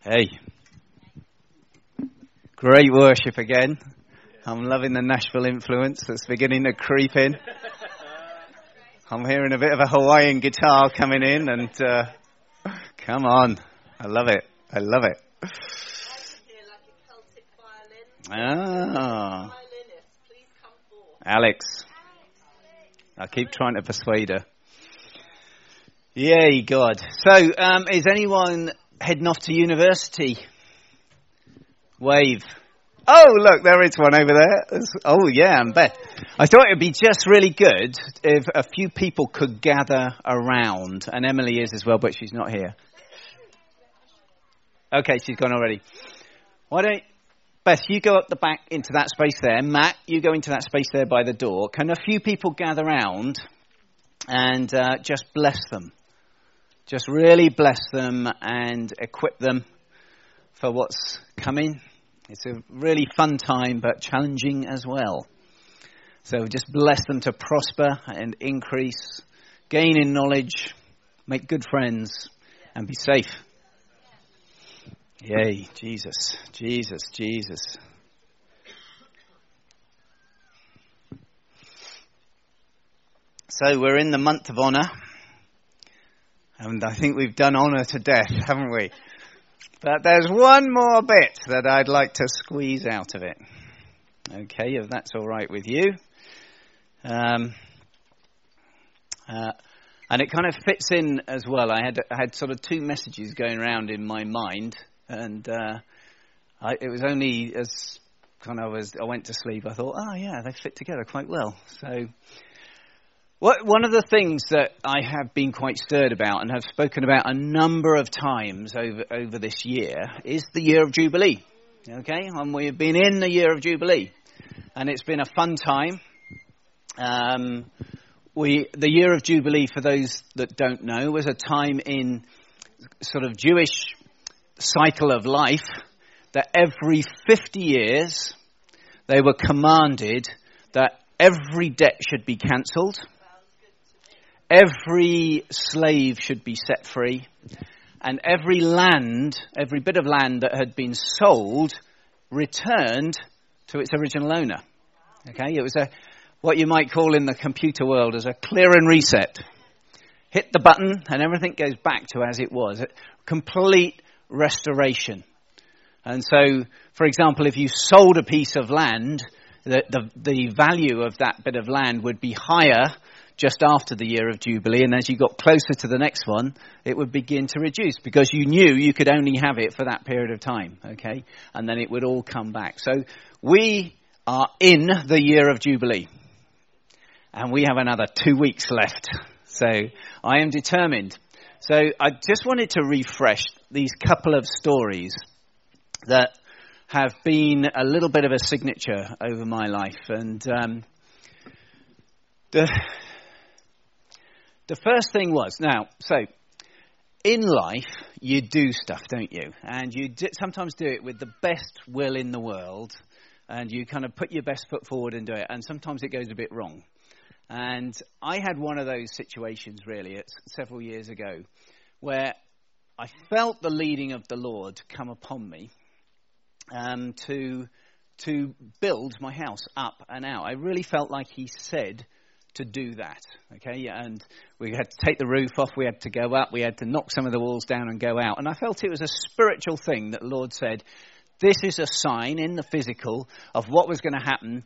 Hey. Great worship again. I'm loving the Nashville influence that's beginning to creep in. I'm hearing a bit of a Hawaiian guitar coming in, and uh, come on. I love it. I love it. Ah. Alex. I keep trying to persuade her. Yay, God. So, um, is anyone heading off to university? Wave. Oh, look, there is one over there. Oh, yeah, I'm bet. I thought it would be just really good if a few people could gather around, and Emily is as well, but she's not here. Okay, she's gone already. Why don't Beth, you go up the back into that space there. Matt, you go into that space there by the door. Can a few people gather around and uh, just bless them? Just really bless them and equip them for what's coming. It's a really fun time, but challenging as well. So just bless them to prosper and increase, gain in knowledge, make good friends, and be safe. Yay, Jesus, Jesus, Jesus. So we're in the month of honour, and I think we've done honour to death, haven't we? But there's one more bit that I'd like to squeeze out of it. Okay, if that's all right with you. Um, uh, and it kind of fits in as well. I had I had sort of two messages going around in my mind and uh, I, it was only as kind of as I went to sleep, I thought, oh yeah, they fit together quite well. So, one of the things that I have been quite stirred about and have spoken about a number of times over over this year is the year of Jubilee. Okay, and we've been in the year of Jubilee, and it's been a fun time. Um, we, the year of Jubilee, for those that don't know, was a time in sort of Jewish cycle of life that every 50 years they were commanded that every debt should be cancelled, every slave should be set free, and every land, every bit of land that had been sold, returned to its original owner. Okay, it was a what you might call in the computer world as a clear and reset. Hit the button and everything goes back to as it was. Complete restoration. And so, for example, if you sold a piece of land, the, the, the, value of that bit of land would be higher just after the year of Jubilee, and as you got closer to the next one, it would begin to reduce because you knew you could only have it for that period of time, okay? And then it would all come back. So we are in the year of Jubilee, and we have another two weeks left. So I am determined. So I just wanted to refresh these couple of stories that have been a little bit of a signature over my life. And um, the, the first thing was now, so in life, you do stuff, don't you? And you sometimes do it with the best will in the world, and you kind of put your best foot forward and do it, and sometimes it goes a bit wrong. And I had one of those situations really it's several years ago where I felt the leading of the Lord come upon me um, to to build my house up and out. I really felt like He said to do that. Okay, and we had to take the roof off. We had to go up. We had to knock some of the walls down and go out. And I felt it was a spiritual thing that the Lord said. This is a sign in the physical of what was going to happen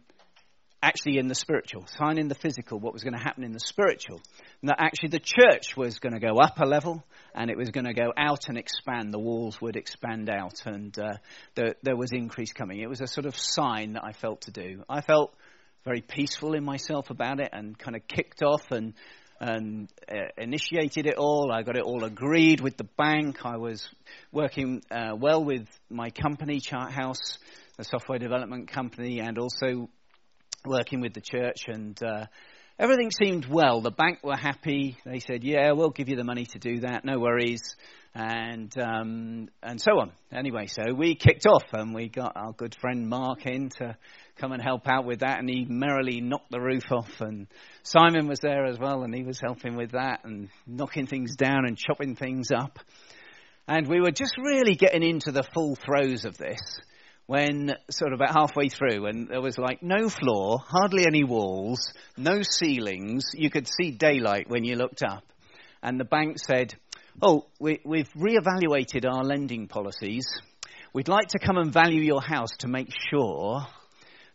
actually in the spiritual, sign in the physical, what was going to happen in the spiritual. And that actually the church was going to go up a level and it was going to go out and expand. The walls would expand out and uh, there, there was increase coming. It was a sort of sign that I felt to do. I felt very peaceful in myself about it and kind of kicked off and and uh, initiated it all. I got it all agreed with the bank. I was working uh, well with my company, Charthouse, a software development company, and also working with the church, and uh, everything seemed well. The bank were happy. They said, "Yeah, we'll give you the money to do that. No worries." And um, and so on. Anyway, so we kicked off, and we got our good friend Mark in to come and help out with that, and he merrily knocked the roof off. And Simon was there as well, and he was helping with that and knocking things down and chopping things up. And we were just really getting into the full throes of this when sort of about halfway through and there was like no floor, hardly any walls, no ceilings. You could see daylight when you looked up. And the bank said, Oh, we, we've reevaluated our lending policies. We'd like to come and value your house to make sure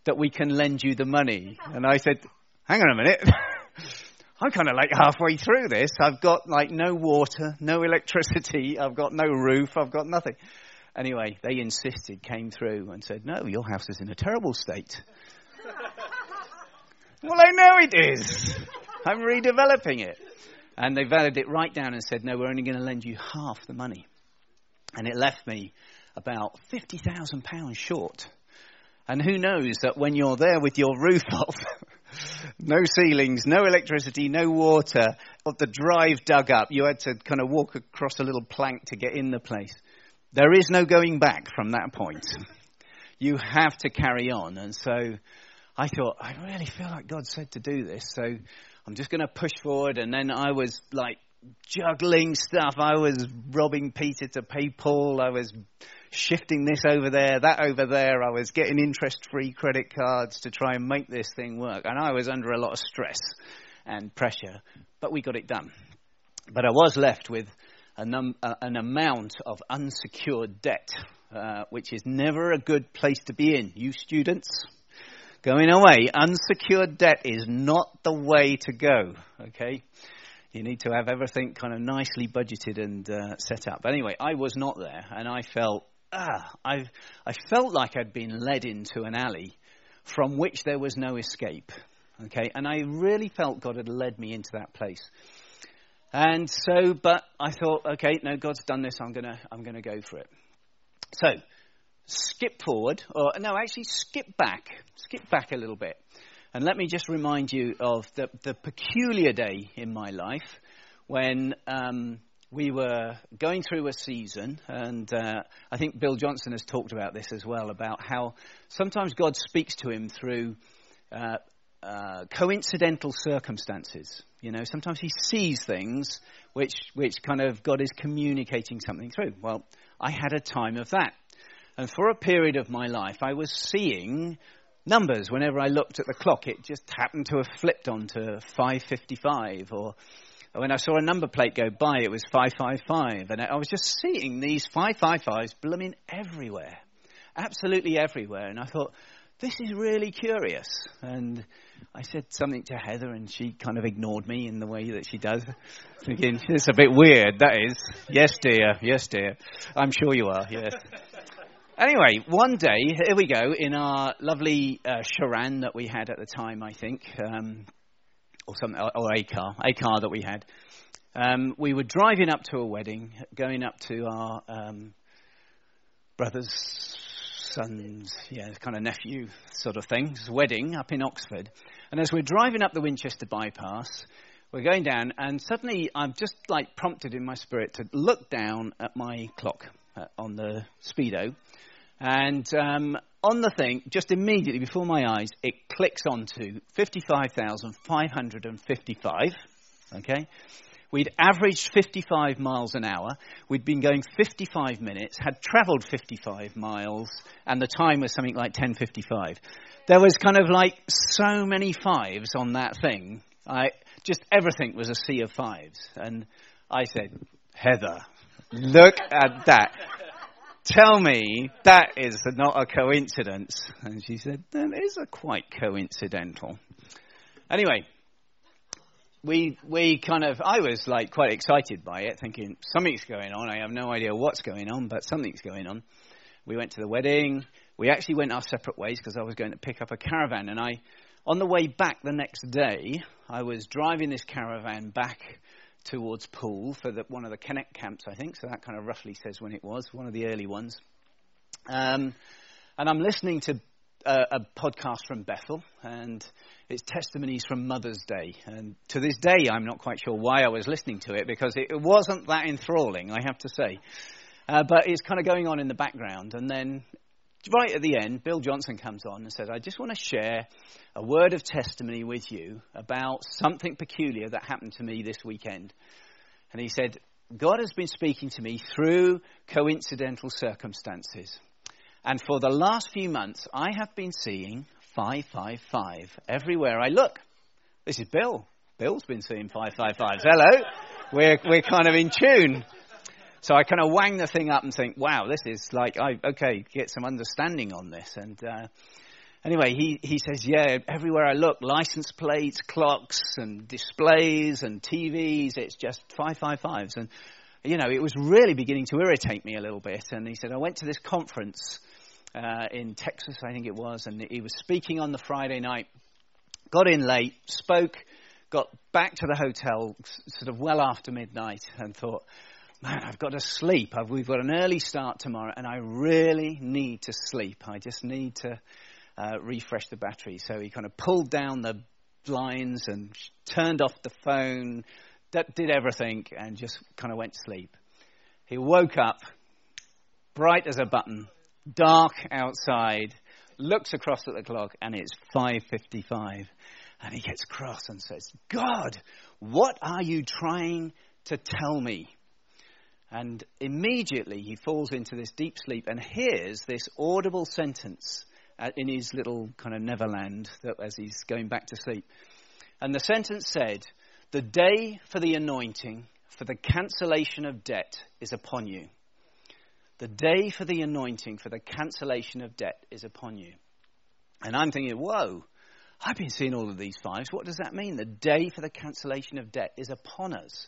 that we can lend you the money. And I said, Hang on a minute. I'm kind of like halfway through this. I've got like no water, no electricity, I've got no roof, I've got nothing. Anyway, they insisted, came through and said, No, your house is in a terrible state. well, I know it is. I'm redeveloping it. And they valued it right down and said, No, we're only going to lend you half the money. And it left me about £50,000 short. And who knows that when you're there with your roof off, no ceilings, no electricity, no water, the drive dug up, you had to kind of walk across a little plank to get in the place. There is no going back from that point. You have to carry on. And so I thought, I really feel like God said to do this. So I'm just going to push forward. And then I was like juggling stuff. I was robbing Peter to pay Paul. I was shifting this over there, that over there. I was getting interest free credit cards to try and make this thing work. And I was under a lot of stress and pressure, but we got it done. But I was left with num- an amount of unsecured debt, uh, which is never a good place to be in. You students, going away, unsecured debt is not the way to go, okay? You need to have everything kind of nicely budgeted and uh, set up. But anyway, I was not there, and I felt ah, I, I felt like I'd been led into an alley from which there was no escape. Okay, and I really felt God had led me into that place. And so, but I thought, okay, no, God's done this. I'm gonna, I'm gonna go for it. So, skip forward, or no, actually, skip back, skip back a little bit, and let me just remind you of the, the peculiar day in my life when um, we were going through a season, and uh, I think Bill Johnson has talked about this as well about how sometimes God speaks to him through uh, uh, coincidental circumstances. You know, sometimes he sees things which, which kind of God is communicating something through. Well, I had a time of that. And for a period of my life, I was seeing numbers. Whenever I looked at the clock, it just happened to have flipped onto 555 or when I saw a number plate go by, it was 555. And I was just seeing these 555s blooming everywhere. Absolutely everywhere. And I thought, this is really curious. And I said something to Heather, and she kind of ignored me in the way that she does, thinking, it's a bit weird, that is. Yes, dear. Yes, dear. I'm sure you are, yes. Anyway, one day, here we go, in our lovely uh, Sharan that we had at the time, I think. Um, or something, or a car, a car that we had. Um, we were driving up to a wedding, going up to our um, brother's son's, yeah, kind of nephew sort of thing's wedding up in Oxford. And as we're driving up the Winchester bypass, we're going down, and suddenly I'm just like prompted in my spirit to look down at my clock uh, on the speedo, and um, on the thing, just immediately before my eyes, it clicks onto 55,555. Okay? We'd averaged 55 miles an hour. We'd been going 55 minutes, had travelled 55 miles, and the time was something like 10.55. There was kind of like so many fives on that thing. I, just everything was a sea of fives. And I said, Heather, look at that tell me that is not a coincidence. And she said, that is a quite coincidental. Anyway, we, we kind of, I was like quite excited by it, thinking something's going on. I have no idea what's going on, but something's going on. We went to the wedding. We actually went our separate ways because I was going to pick up a caravan. And I, on the way back the next day, I was driving this caravan back towards Poole for the, one of the Connect camps, I think. So that kind of roughly says when it was, one of the early ones. Um, and I'm listening to a, a, podcast from Bethel, and it's testimonies from Mother's Day. And to this day, I'm not quite sure why I was listening to it because it, it wasn't that enthralling, I have to say. Uh, but it's kind of going on in the background. And then right at the end, Bill Johnson comes on and says, I just want to share a word of testimony with you about something peculiar that happened to me this weekend. And he said, God has been speaking to me through coincidental circumstances. And for the last few months, I have been seeing 555 everywhere I look. This is Bill. Bill's been seeing 555s. Hello. We're, we're kind of in tune. So I kind of wang the thing up and think, wow, this is like, I, okay, get some understanding on this. And uh, anyway, he, he says, yeah, everywhere I look, license plates, clocks, and displays, and TVs, it's just 555s. And, you know, it was really beginning to irritate me a little bit. And he said, I went to this conference uh, in Texas, I think it was, and he was speaking on the Friday night, got in late, spoke, got back to the hotel sort of well after midnight, and thought, man, I've got to sleep. I've, we've got an early start tomorrow, and I really need to sleep. I just need to uh, refresh the battery. So he kind of pulled down the blinds and turned off the phone, did everything, and just kind of went to sleep. He woke up, bright as a button, dark outside, looks across at the clock, and it's 5.55. And he gets cross and says, God, what are you trying to tell me? And immediately he falls into this deep sleep and hears this audible sentence uh, in his little kind of Neverland as he's going back to sleep. And the sentence said, The day for the anointing, for the cancellation of debt, is upon you. The day for the anointing, for the cancellation of debt, is upon you. And I'm thinking, whoa, I've been seeing all of these fives. What does that mean? The day for the cancellation of debt is upon us.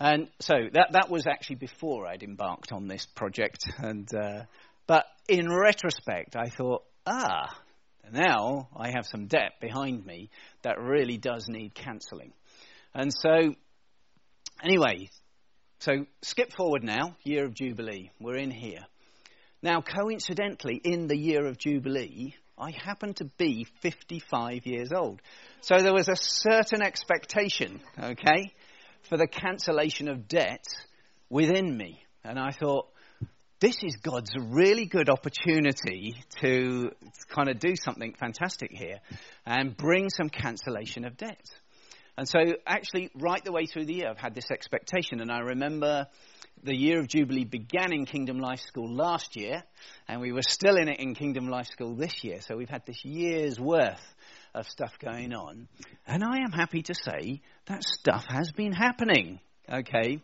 And so that, that was actually before I'd embarked on this project. And, uh, but in retrospect, I thought, ah, now I have some debt behind me that really does need cancelling. And so, anyway, so skip forward now, year of Jubilee. We're in here. Now, coincidentally, in the year of Jubilee, I happen to be 55 years old. So there was a certain expectation, okay, for the cancellation of debt within me. And I thought, this is God's really good opportunity to kind of do something fantastic here and bring some cancellation of debt. And so, actually, right the way through the year, I've had this expectation. And I remember the year of Jubilee began in Kingdom Life School last year, and we were still in it in Kingdom Life School this year. So, we've had this year's worth of stuff going on. And I am happy to say that stuff has been happening. Okay?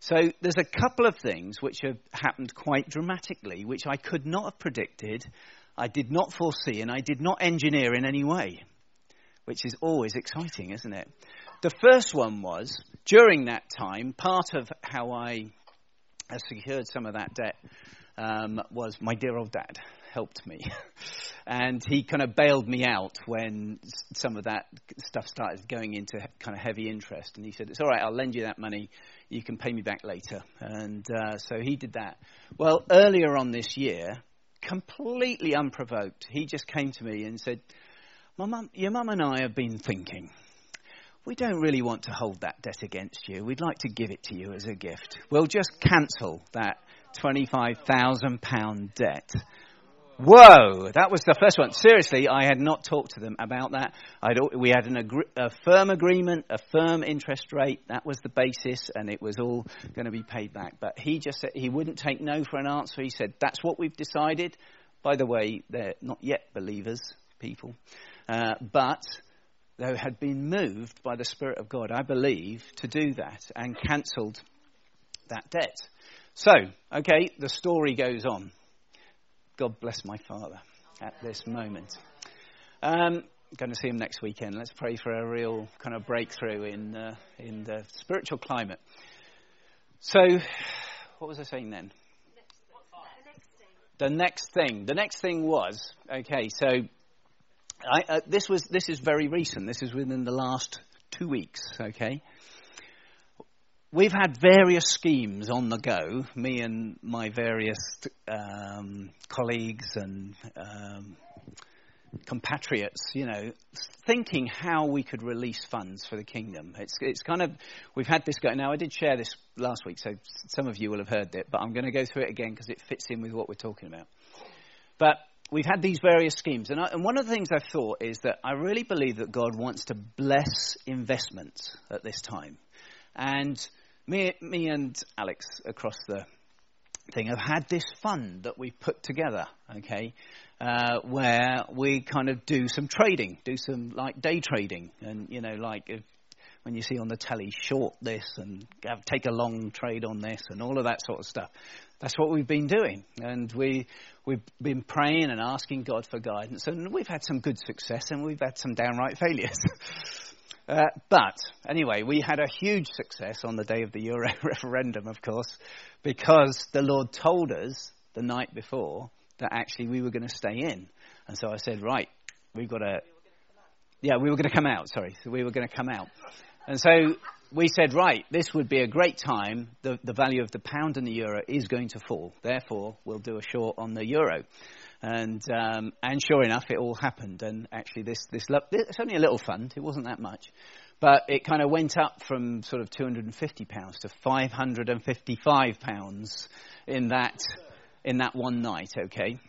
So there's a couple of things which have happened quite dramatically, which I could not have predicted, I did not foresee, and I did not engineer in any way, which is always exciting, isn't it? The first one was during that time, part of how I secured some of that debt um, was my dear old dad helped me. and he kind of bailed me out when some of that stuff started going into kind of heavy interest. And he said, It's all right, I'll lend you that money. You can pay me back later. And uh, so he did that. Well, earlier on this year, completely unprovoked, he just came to me and said, my mum, Your mum and I have been thinking. We don't really want to hold that debt against you. We'd like to give it to you as a gift. We'll just cancel that £25,000 debt Whoa, that was the first one. Seriously, I had not talked to them about that. I'd, we had an agree, a firm agreement, a firm interest rate. That was the basis, and it was all going to be paid back. But he just said he wouldn't take no for an answer. He said, That's what we've decided. By the way, they're not yet believers, people. Uh, but they had been moved by the Spirit of God, I believe, to do that and cancelled that debt. So, okay, the story goes on. God bless my father at this moment. Um, going to see him next weekend. Let's pray for a real kind of breakthrough in uh, in the spiritual climate. So, what was I saying then? The next thing. The next thing was okay. So, I, uh, this was this is very recent. This is within the last two weeks. Okay, we've had various schemes on the go, me and my various um, colleagues and um, compatriots, you know, thinking how we could release funds for the kingdom. It's, it's kind of, we've had this go. Now, I did share this last week, so some of you will have heard it, but I'm going to go through it again because it fits in with what we're talking about. But we've had these various schemes, and, I, and one of the things I've thought is that I really believe that God wants to bless investments at this time. And me, me and Alex across the thing have had this fund that we've put together, okay, uh, where we kind of do some trading, do some like day trading, and you know, like if, when you see on the telly, short this and have, take a long trade on this and all of that sort of stuff. That's what we've been doing, and we we've been praying and asking God for guidance, and we've had some good success, and we've had some downright failures. Uh, but anyway, we had a huge success on the day of the Euro referendum, of course, because the Lord told us the night before that actually we were going to stay in. And so I said, right, we've got to. Yeah, we were going to come out, sorry. So we were going to come out. And so we said, right, this would be a great time. The, the value of the pound and the euro is going to fall. Therefore, we'll do a short on the euro. And, um, and sure enough, it all happened. And actually, this, this, it's only a little fund, it wasn't that much. But it kind of went up from sort of £250 to £555 in that, in that one night, okay?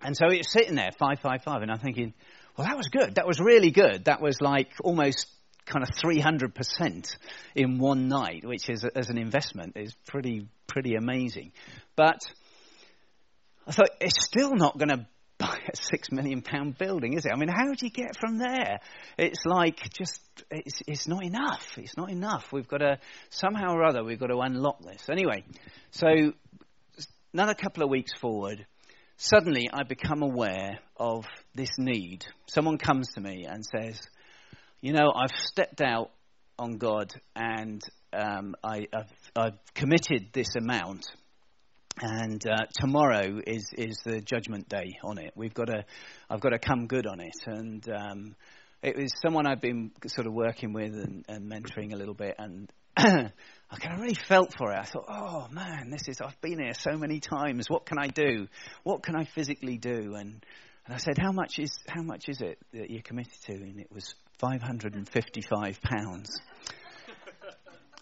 And so it's sitting there, 555, and I'm thinking, well, that was good. That was really good. That was like almost kind of 300% in one night, which is, as an investment, is pretty, pretty amazing. But I thought, it's still not going to buy a six million pound building, is it? I mean, how do you get from there? It's like just, it's, it's not enough. It's not enough. We've got to, somehow or other, we've got to unlock this. Anyway, so another couple of weeks forward, suddenly I become aware of this need. Someone comes to me and says, you know, I've stepped out on God and um, I, have committed this amount and uh, tomorrow is is the judgment day on it. We've got to, I've got to come good on it, and um, it was someone I've been sort of working with and, and mentoring a little bit, and I kind of really felt for it. I thought, oh man, this is I've been here so many times. What can I do? What can I physically do? And and I said, how much is how much is it that you're committed to? And it was five hundred and fifty-five pounds.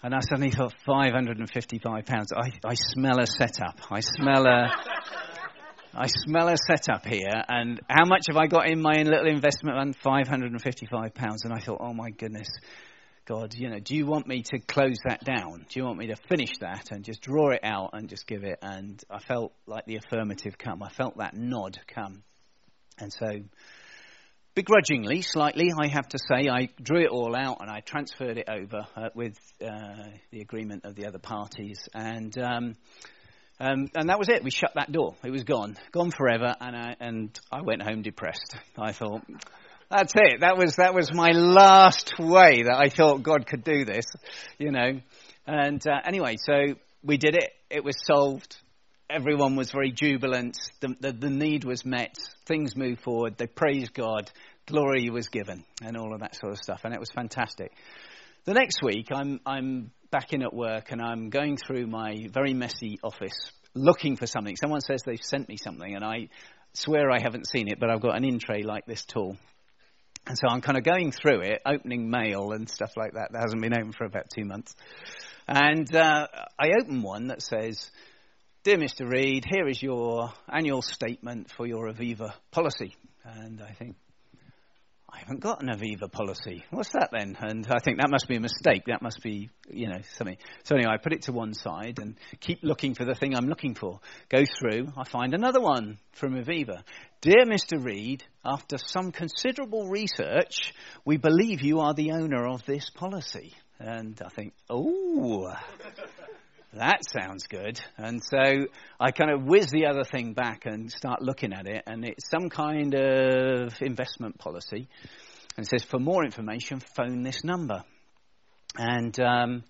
And I suddenly thought, £555. I, I smell a setup. I smell a. I smell a setup here, and how much have I got in my little investment fund? Five hundred and fifty-five pounds. And I thought, oh my goodness, God, you know, do you want me to close that down? Do you want me to finish that and just draw it out and just give it? And I felt like the affirmative come. I felt that nod come, and so begrudgingly, slightly, I have to say, I drew it all out and I transferred it over uh, with uh, the agreement of the other parties, and um, um, and that was it. We shut that door. It was gone, gone forever, and I and I went home depressed. I thought. That's it. That was that was my last way that I thought God could do this, you know. And uh, anyway, so we did it. It was solved everyone was very jubilant. The, the, the, need was met. Things moved forward. They praised God. Glory was given, and all of that sort of stuff. And it was fantastic. The next week, I'm, I'm back in at work and I'm going through my very messy office looking for something. Someone says they've sent me something, and I swear I haven't seen it, but I've got an in tray like this tall. And so I'm kind of going through it, opening mail and stuff like that that hasn't been opened for about two months. And uh, I open one that says, Dear Mr. Reed, here is your annual statement for your Aviva policy. And I think, I haven't got an Aviva policy. What's that then? And I think that must be a mistake. That must be, you know, something. So anyway, I put it to one side and keep looking for the thing I'm looking for. Go through, I find another one from Aviva. Dear Mr. Reed, after some considerable research, we believe you are the owner of this policy. And I think, oh, that sounds good. And so I kind of whiz the other thing back and start looking at it, and it's some kind of investment policy. And it says, for more information, phone this number. And um,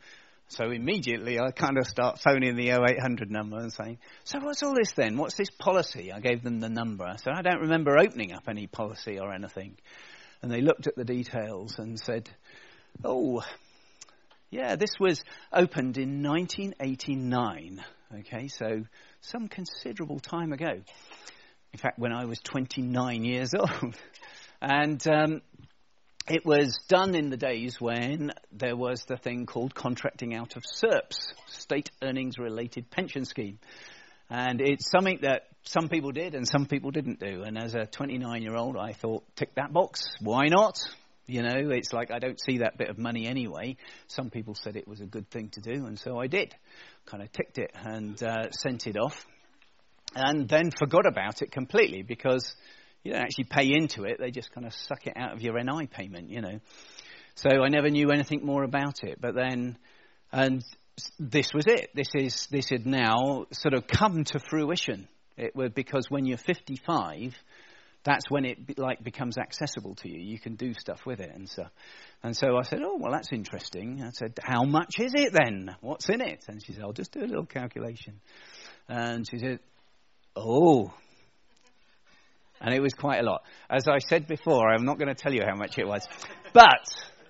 so immediately I kind of start phoning the 0800 number and saying, So what's all this then? What's this policy? I gave them the number. I said, I don't remember opening up any policy or anything. And they looked at the details and said, Oh, yeah, this was opened in 1989. Okay, so some considerable time ago. In fact, when I was 29 years old. and um, it was done in the days when there was the thing called contracting out of SERPS, State Earnings Related Pension Scheme. And it's something that some people did and some people didn't do. And as a 29 year old, I thought, tick that box. Why not? You know, it's like I don't see that bit of money anyway. Some people said it was a good thing to do, and so I did. Kind of ticked it and uh, sent it off, and then forgot about it completely because you don't actually pay into it. They just kind of suck it out of your NI payment, you know. So I never knew anything more about it. But then, and this was it. This is this had now sort of come to fruition. It was because when you're 55 that's when it like becomes accessible to you. You can do stuff with it and so. And so I said, "Oh, well, that's interesting." I said, "How much is it then? What's in it?" And she said, "I'll just do a little calculation." And she said, "Oh." And it was quite a lot. As I said before, I'm not going to tell you how much it was. But,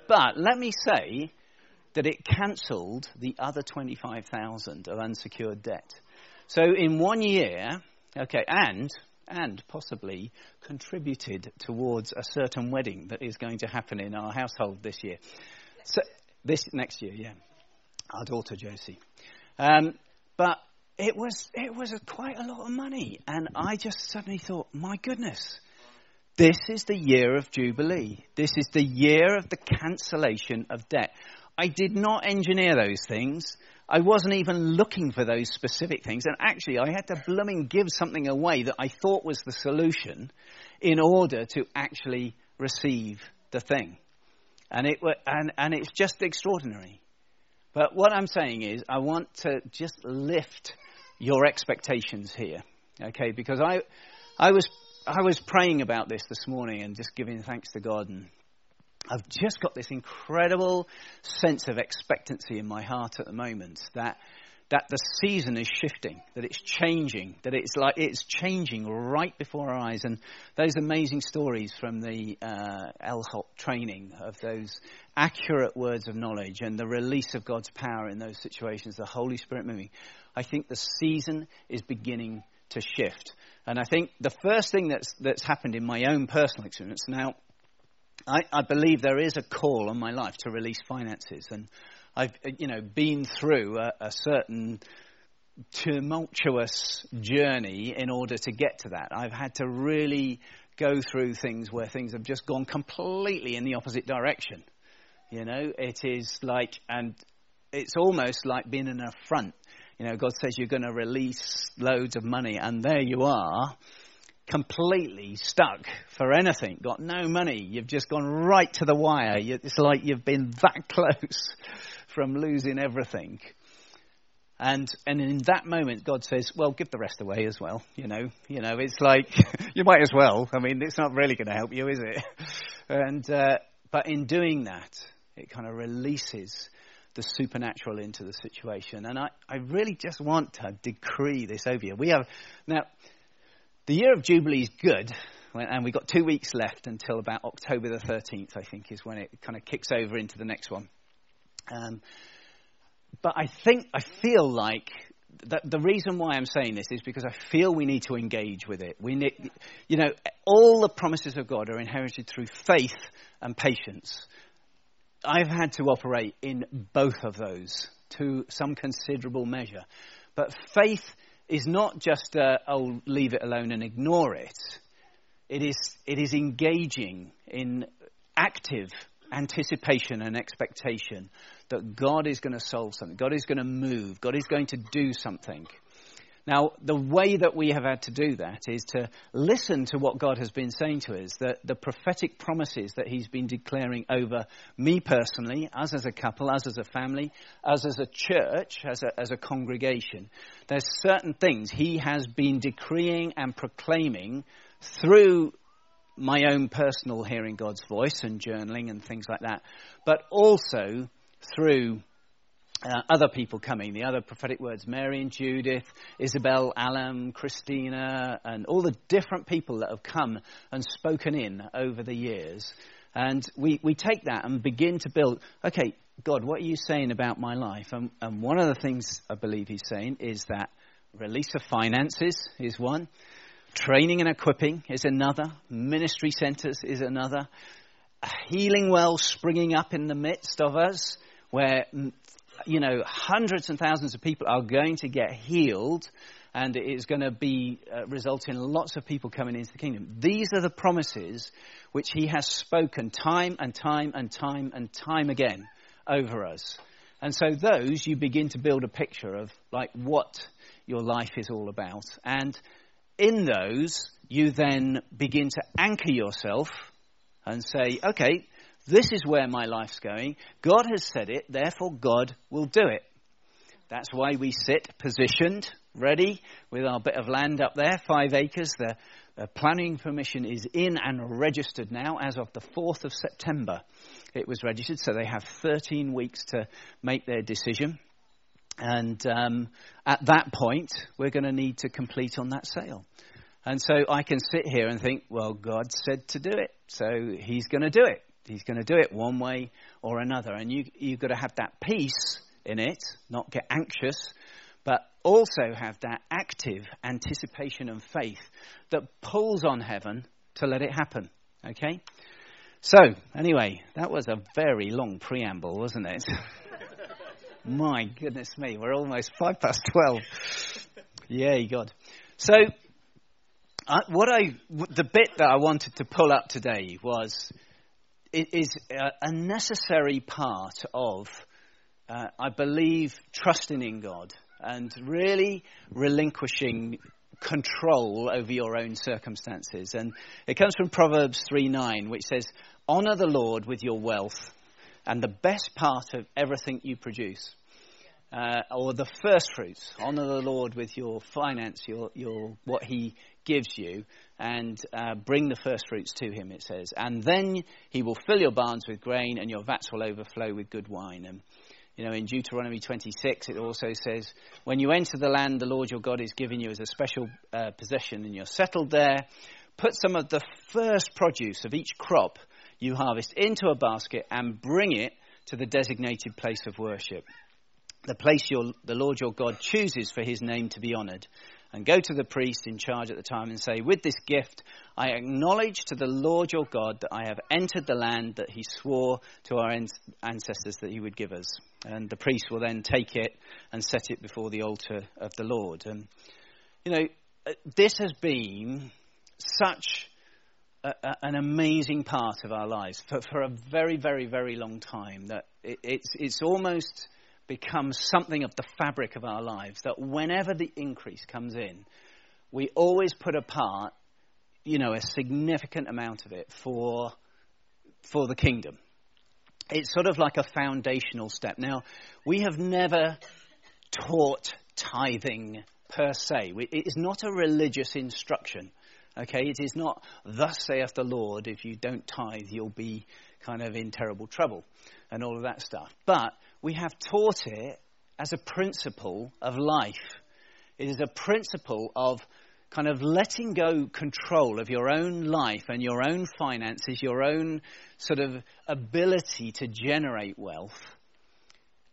but let me say that it cancelled the other 25,000 of unsecured debt. So in one year, okay, and and possibly contributed towards a certain wedding that is going to happen in our household this year. So, this next year, yeah, our daughter Josie. Um, but it was it was a, quite a lot of money, and I just suddenly thought, my goodness, this is the year of jubilee. This is the year of the cancellation of debt. I did not engineer those things. I wasn't even looking for those specific things. And actually, I had to blooming give something away that I thought was the solution in order to actually receive the thing. And, it, and, and it's just extraordinary. But what I'm saying is, I want to just lift your expectations here, okay? Because I, I, was, I was praying about this this morning and just giving thanks to God and I've just got this incredible sense of expectancy in my heart at the moment that that the season is shifting, that it's changing, that it's like it's changing right before our eyes. And those amazing stories from the uh, LHOP training of those accurate words of knowledge and the release of God's power in those situations, the Holy Spirit moving. I think the season is beginning to shift. And I think the first thing that's that's happened in my own personal experience now I, I believe there is a call on my life to release finances, and I've you know been through a, a certain tumultuous journey in order to get to that. I've had to really go through things where things have just gone completely in the opposite direction. You know, it is like, and it's almost like being an affront. You know, God says you're going to release loads of money, and there you are completely stuck for anything, got no money, you've just gone right to the wire. It's like you've been that close from losing everything. And and in that moment, God says, "Well, give the rest away as well." You know, you know, it's like you might as well. I mean, it's not really going to help you, is it? and uh, but in doing that, it kind of releases the supernatural into the situation. And I, I really just want to decree this over you. We have now the year of Jubilee is good, and we've got two weeks left until about October the 13th, I think, is when it kind of kicks over into the next one. Um, but I think, I feel like the reason why I'm saying this is because I feel we need to engage with it. We need, you know, all the promises of God are inherited through faith and patience. I've had to operate in both of those to some considerable measure. But faith is not just a, oh, leave it alone and ignore it. It is, it is engaging in active anticipation and expectation that God is going to solve something, God is going to move, God is going to do something. Now, the way that we have had to do that is to listen to what God has been saying to us, the, the prophetic promises that He's been declaring over me personally, us as a couple, us as a family, us as a church, as a, as a congregation. There's certain things He has been decreeing and proclaiming through my own personal hearing God's voice and journaling and things like that, but also through uh, other people coming, the other prophetic words, Mary and Judith, Isabel, Alam, Christina, and all the different people that have come and spoken in over the years. And we, we take that and begin to build, okay, God, what are you saying about my life? And, and one of the things I believe he's saying is that release of finances is one, training and equipping is another, ministry centers is another, a healing well springing up in the midst of us where you know, hundreds and thousands of people are going to get healed and it is going to be uh, result in lots of people coming into the kingdom. These are the promises which he has spoken time and time and time and time again over us. And so those you begin to build a picture of like what your life is all about. And in those you then begin to anchor yourself and say, okay, this is where my life's going. God has said it, therefore God will do it. That's why we sit positioned, ready, with our bit of land up there, five acres. The, the, planning permission is in and registered now as of the 4th of September. It was registered, so they have 13 weeks to make their decision. And um, at that point, we're going to need to complete on that sale. And so I can sit here and think, well, God said to do it, so He's going to do it. He's going to do it one way or another. And you, you've got to have that peace in it, not get anxious, but also have that active anticipation and faith that pulls on heaven to let it happen. Okay? So, anyway, that was a very long preamble, wasn't it? My goodness me, we're almost five past twelve. Yay, God. So, uh, what I, the bit that I wanted to pull up today was, is a, necessary part of uh, I believe, trusting in God and really relinquishing control over your own circumstances. And it comes from Proverbs 3 9, which says, Honor the Lord with your wealth and the best part of everything you produce. Uh, or the first fruits. Honor the Lord with your finance, your, your what He gives you, and uh, bring the first fruits to Him. It says, and then He will fill your barns with grain, and your vats will overflow with good wine. And you know, in Deuteronomy 26, it also says, When you enter the land the Lord your God is giving you as a special uh, possession and you're settled there, put some of the first produce of each crop you harvest into a basket and bring it to the designated place of worship, the place your, the Lord your God chooses for his name to be honored and go to the priest in charge at the time and say, With this gift, I acknowledge to the Lord your God that I have entered the land that he swore to our ancestors that he would give us. And the priest will then take it and set it before the altar of the Lord. And, you know, uh, this has been such a, a, an amazing part of our lives for, for a very, very, very long time that it, it's, it's almost becomes something of the fabric of our lives. That whenever the increase comes in, we always put apart, you know, a significant amount of it for, for the kingdom. It's sort of like a foundational step. Now, we have never taught tithing per se. It is not a religious instruction. Okay, it is not, thus saith the Lord, if you don't tithe, you'll be kind of in terrible trouble and all of that stuff. But we have taught it as a principle of life. It is a principle of kind of letting go control of your own life and your own finances, your own sort of ability to generate wealth,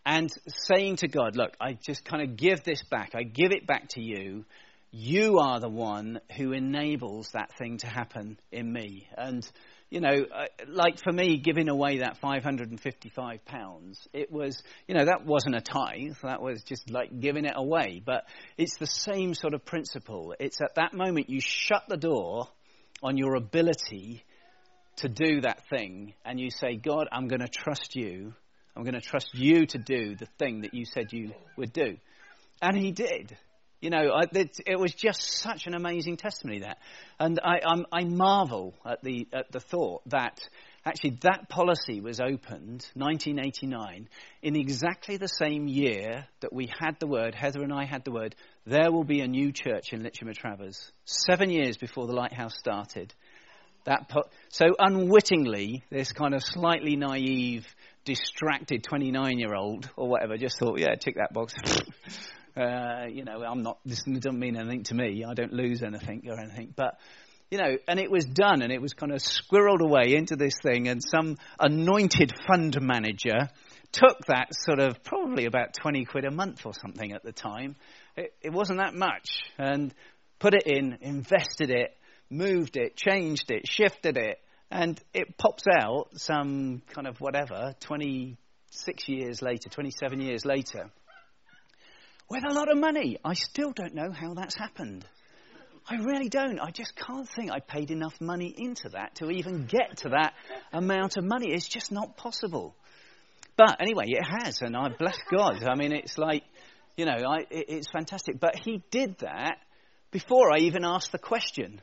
and saying to God, Look, I just kind of give this back. I give it back to you. You are the one who enables that thing to happen in me. And you know, uh, like for me, giving away that £555, it was, you know, that wasn't a tithe. That was just like giving it away. But it's the same sort of principle. It's at that moment you shut the door on your ability to do that thing and you say, God, I'm going to trust you. I'm going to trust you to do the thing that you said you would do. And he did. You know, I, it, it, was just such an amazing testimony that, and I, I marvel at the at the thought that actually that policy was opened 1989 in exactly the same year that we had the word. Heather and I had the word. There will be a new church in Lytchett Matravers. Seven years before the lighthouse started. That po- so unwittingly, this kind of slightly naive, distracted 29 year old or whatever just thought, yeah, tick that box. Uh, you know, I'm not, this doesn't mean anything to me. I don't lose anything or anything. But, you know, and it was done and it was kind of squirreled away into this thing. And some anointed fund manager took that sort of probably about 20 quid a month or something at the time. It, it wasn't that much. And put it in, invested it, moved it, changed it, shifted it. And it pops out some kind of whatever, 26 years later, 27 years later with a lot of money. I still don't know how that's happened. I really don't. I just can't think I paid enough money into that to even get to that amount of money. It's just not possible. But anyway, it has, and I bless God. I mean, it's like, you know, I, it, it's fantastic. But he did that before I even asked the question.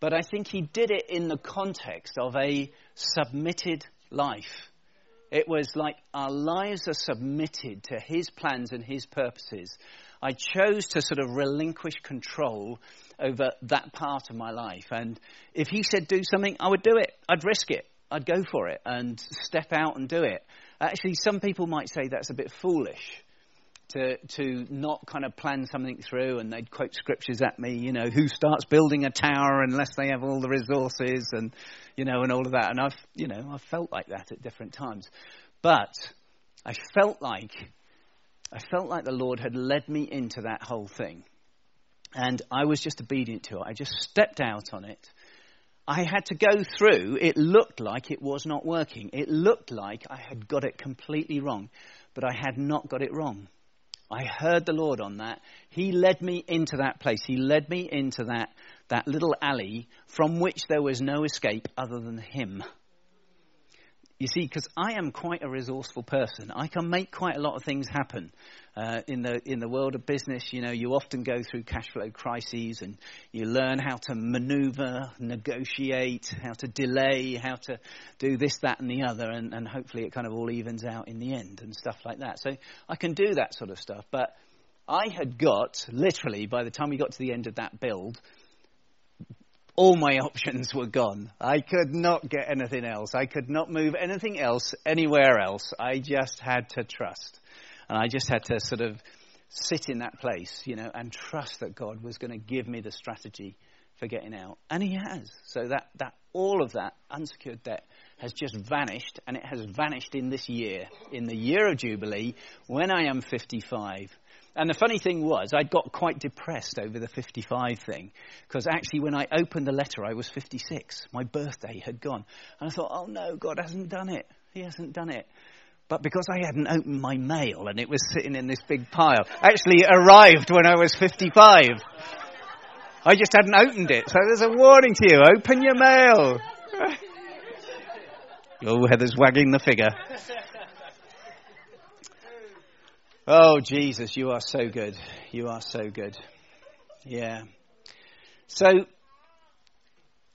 But I think he did it in the context of a submitted life. It was like our lives are submitted to his plans and his purposes. I chose to sort of relinquish control over that part of my life. And if he said do something, I would do it. I'd risk it. I'd go for it and step out and do it. Actually, some people might say that's a bit foolish to, to not kind of plan something through and they'd quote scriptures at me, you know, who starts building a tower unless they have all the resources and, you know, and all of that. And I've, you know, I've felt like that at different times. But I felt like I felt like the Lord had led me into that whole thing. And I was just obedient to it. I just stepped out on it. I had to go through, it looked like it was not working. It looked like I had got it completely wrong, but I had not got it wrong. I heard the Lord on that. He led me into that place. He led me into that, that little alley from which there was no escape other than Him. You see, because I am quite a resourceful person, I can make quite a lot of things happen. Uh, in the in the world of business, you know, you often go through cash flow crises, and you learn how to manoeuvre, negotiate, how to delay, how to do this, that, and the other, and, and hopefully it kind of all evens out in the end and stuff like that. So I can do that sort of stuff, but I had got literally by the time we got to the end of that build all my options were gone. I could not get anything else. I could not move anything else anywhere else. I just had to trust. And I just had to sort of sit in that place, you know, and trust that God was going to give me the strategy for getting out. And He has. So that, that all of that unsecured debt has just vanished, and it has vanished in this year, in the year of Jubilee, when I am 55. And the funny thing was, I'd got quite depressed over the 55 thing, because actually, when I opened the letter, I was 56. My birthday had gone. And I thought, oh no, God hasn't done it. He hasn't done it. But because I hadn't opened my mail and it was sitting in this big pile, actually, it arrived when I was 55. I just hadn't opened it. So there's a warning to you open your mail. oh, Heather's wagging the figure. Oh, Jesus, you are so good. You are so good. Yeah. So,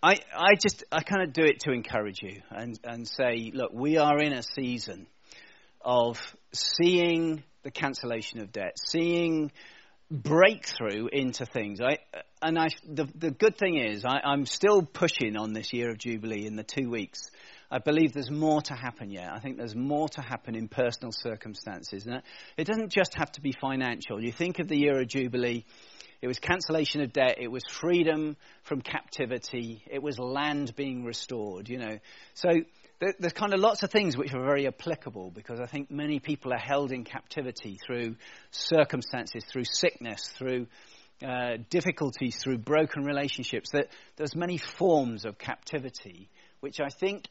I, I just, I kind of do it to encourage you and, and say, look, we are in a season of seeing the cancellation of debt, seeing breakthrough into things. I, and I, the, the good thing is, I, I'm still pushing on this year of Jubilee in the two weeks I believe there's more to happen yet. I think there's more to happen in personal circumstances. And it doesn't just have to be financial. You think of the year of Jubilee, it was cancellation of debt, it was freedom from captivity, it was land being restored, you know. So there's kind of lots of things which are very applicable because I think many people are held in captivity through circumstances, through sickness, through uh, difficulties, through broken relationships. That there's many forms of captivity, which I think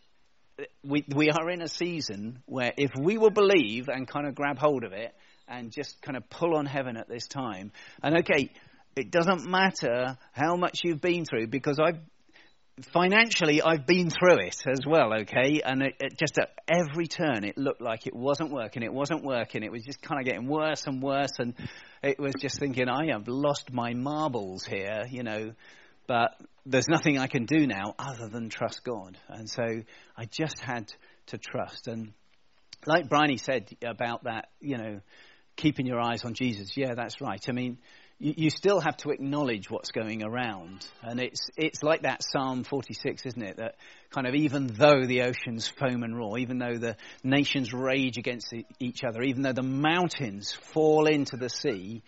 we, we are in a season where if we will believe and kind of grab hold of it and just kind of pull on heaven at this time, and okay, it doesn't matter how much you've been through because I've financially I've been through it as well, okay, and it, it just at every turn it looked like it wasn't working, it wasn't working, it was just kind of getting worse and worse, and it was just thinking I have lost my marbles here, you know, but there's nothing I can do now other than trust God. And so I just had to trust. And like Bryony said about that, you know, keeping your eyes on Jesus, yeah, that's right. I mean, you, you still have to acknowledge what's going around. And it's, it's like that Psalm 46, isn't it? That kind of even though the oceans foam and roar, even though the nations rage against each other, even though the mountains fall into the sea,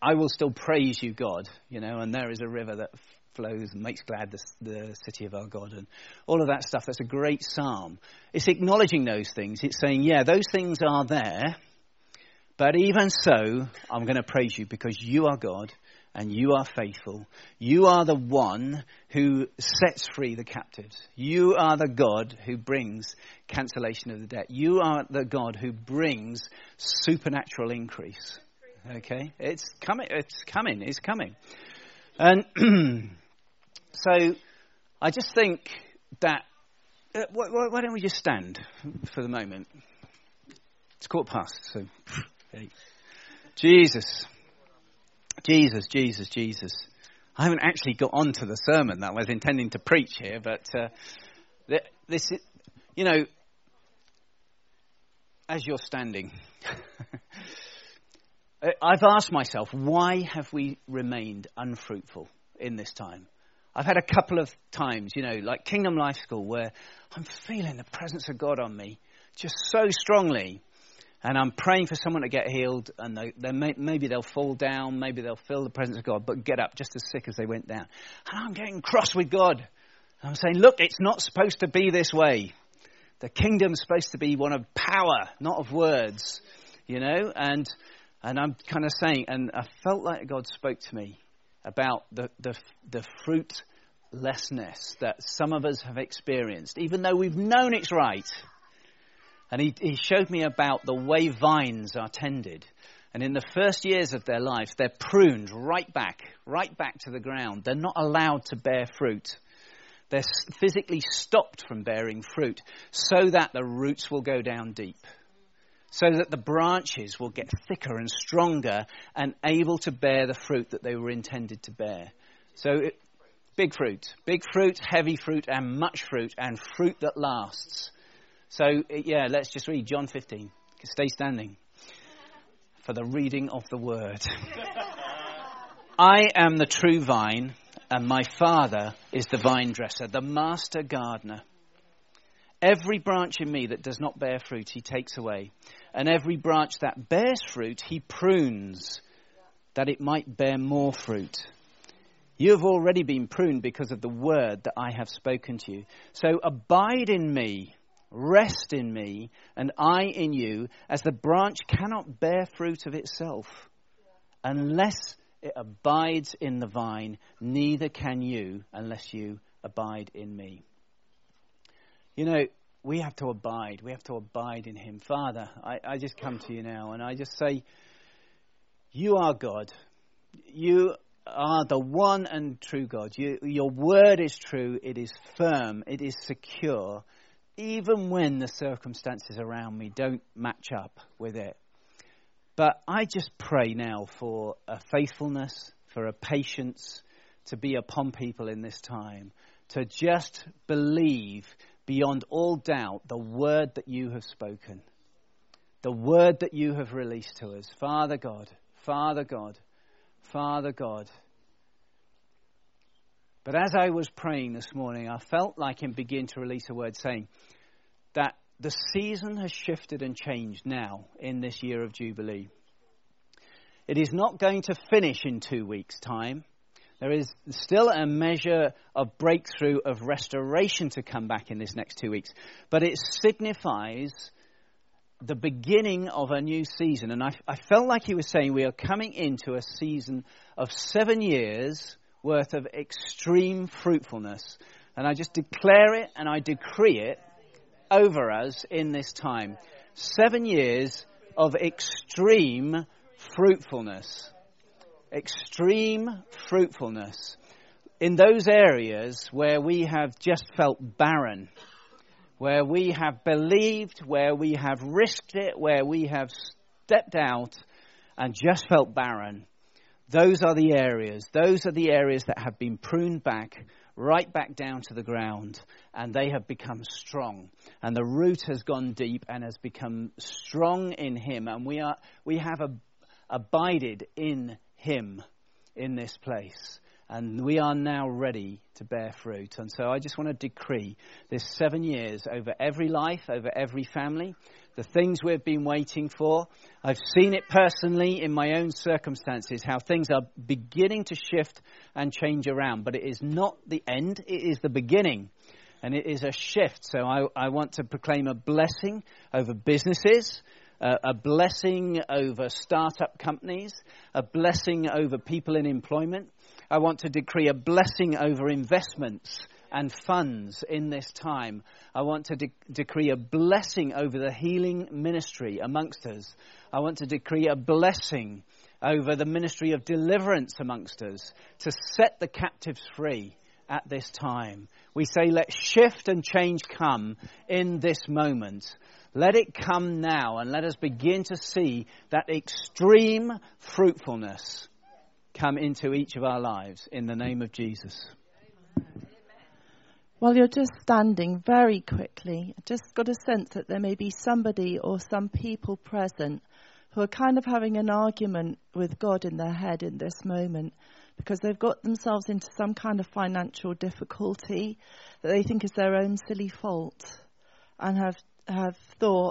I will still praise you, God, you know, and there is a river that flows and makes glad the, the city of our God and all of that stuff. That's a great psalm. It's acknowledging those things. It's saying, yeah, those things are there, but even so, I'm going to praise you because you are God and you are faithful. You are the one who sets free the captives. You are the God who brings cancellation of the debt. You are the God who brings supernatural increase. Okay, it's coming. It's coming. It's coming. And so, I just think that uh, why, why, don't we just stand for the moment? It's quarter past. So. Jesus, Jesus, Jesus, Jesus. I haven't actually got on to the sermon that I was intending to preach here, but uh, this, is, you know, as you're standing. I've asked myself, why have we remained unfruitful in this time? I've had a couple of times, you know, like Kingdom Life School, where I'm feeling the presence of God on me just so strongly. And I'm praying for someone to get healed, and they, they may, maybe they'll fall down, maybe they'll feel the presence of God, but get up just as sick as they went down. And I'm getting cross with God. I'm saying, look, it's not supposed to be this way. The kingdom's supposed to be one of power, not of words, you know? And and I'm kind of saying, and I felt like God spoke to me about the, the, the fruitlessness that some of us have experienced, even though we've known it's right. And he, he showed me about the way vines are tended. And in the first years of their life, they're pruned right back, right back to the ground. They're not allowed to bear fruit. They're physically stopped from bearing fruit so that the roots will go down deep so that the branches will get thicker and stronger and able to bear the fruit that they were intended to bear. So, it, big fruit, big fruit, heavy fruit, and much fruit, and fruit that lasts. So, yeah, let's just read John 15. Stay standing for the reading of the word. I am the true vine, and my Father is the vine dresser, the master gardener. Every branch in me that does not bear fruit, he takes away. And every branch that bears fruit, he prunes, that it might bear more fruit. You have already been pruned because of the word that I have spoken to you. So abide in me, rest in me, and I in you, as the branch cannot bear fruit of itself unless it abides in the vine, neither can you unless you abide in me. You know, we have to abide. We have to abide in Him. Father, I, I just come to you now and I just say, You are God. You are the one and true God. You, your word is true, it is firm, it is secure, even when the circumstances around me don't match up with it. But I just pray now for a faithfulness, for a patience to be upon people in this time, to just believe beyond all doubt the word that you have spoken, the word that you have released to us. Father God, Father God, Father God. But as I was praying this morning, I felt like him begin to release a word saying that the season has shifted and changed now in this year of Jubilee. It is not going to finish in two weeks' time. There is still a measure of breakthrough, of restoration to come back in this next two weeks. But it signifies the beginning of a new season. And I, I, felt like he was saying we are coming into a season of seven years worth of extreme fruitfulness. And I just declare it and I decree it over us in this time. Seven years of extreme fruitfulness extreme fruitfulness in those areas where we have just felt barren, where we have believed, where we have risked it, where we have stepped out and just felt barren. Those are the areas, those are the areas that have been pruned back, right back down to the ground, and they have become strong. And the root has gone deep and has become strong in Him, and we, are, we have abided in him in this place. And we are now ready to bear fruit. And so I just want to decree this seven years over every life, over every family, the things we've been waiting for. I've seen it personally in my own circumstances, how things are beginning to shift and change around. But it is not the end, it is the beginning. And it is a shift. So I, I want to proclaim a blessing over businesses, uh, a blessing over startup companies, a blessing over people in employment. I want to decree a blessing over investments and funds in this time. I want to de- decree a blessing over the healing ministry amongst us. I want to decree a blessing over the ministry of deliverance amongst us to set the captives free at this time. We say, let shift and change come in this moment. Let it come now and let us begin to see that extreme fruitfulness come into each of our lives in the name of Jesus. While you're just standing very quickly, I just got a sense that there may be somebody or some people present who are kind of having an argument with God in their head in this moment because they've got themselves into some kind of financial difficulty that they think is their own silly fault and have have thought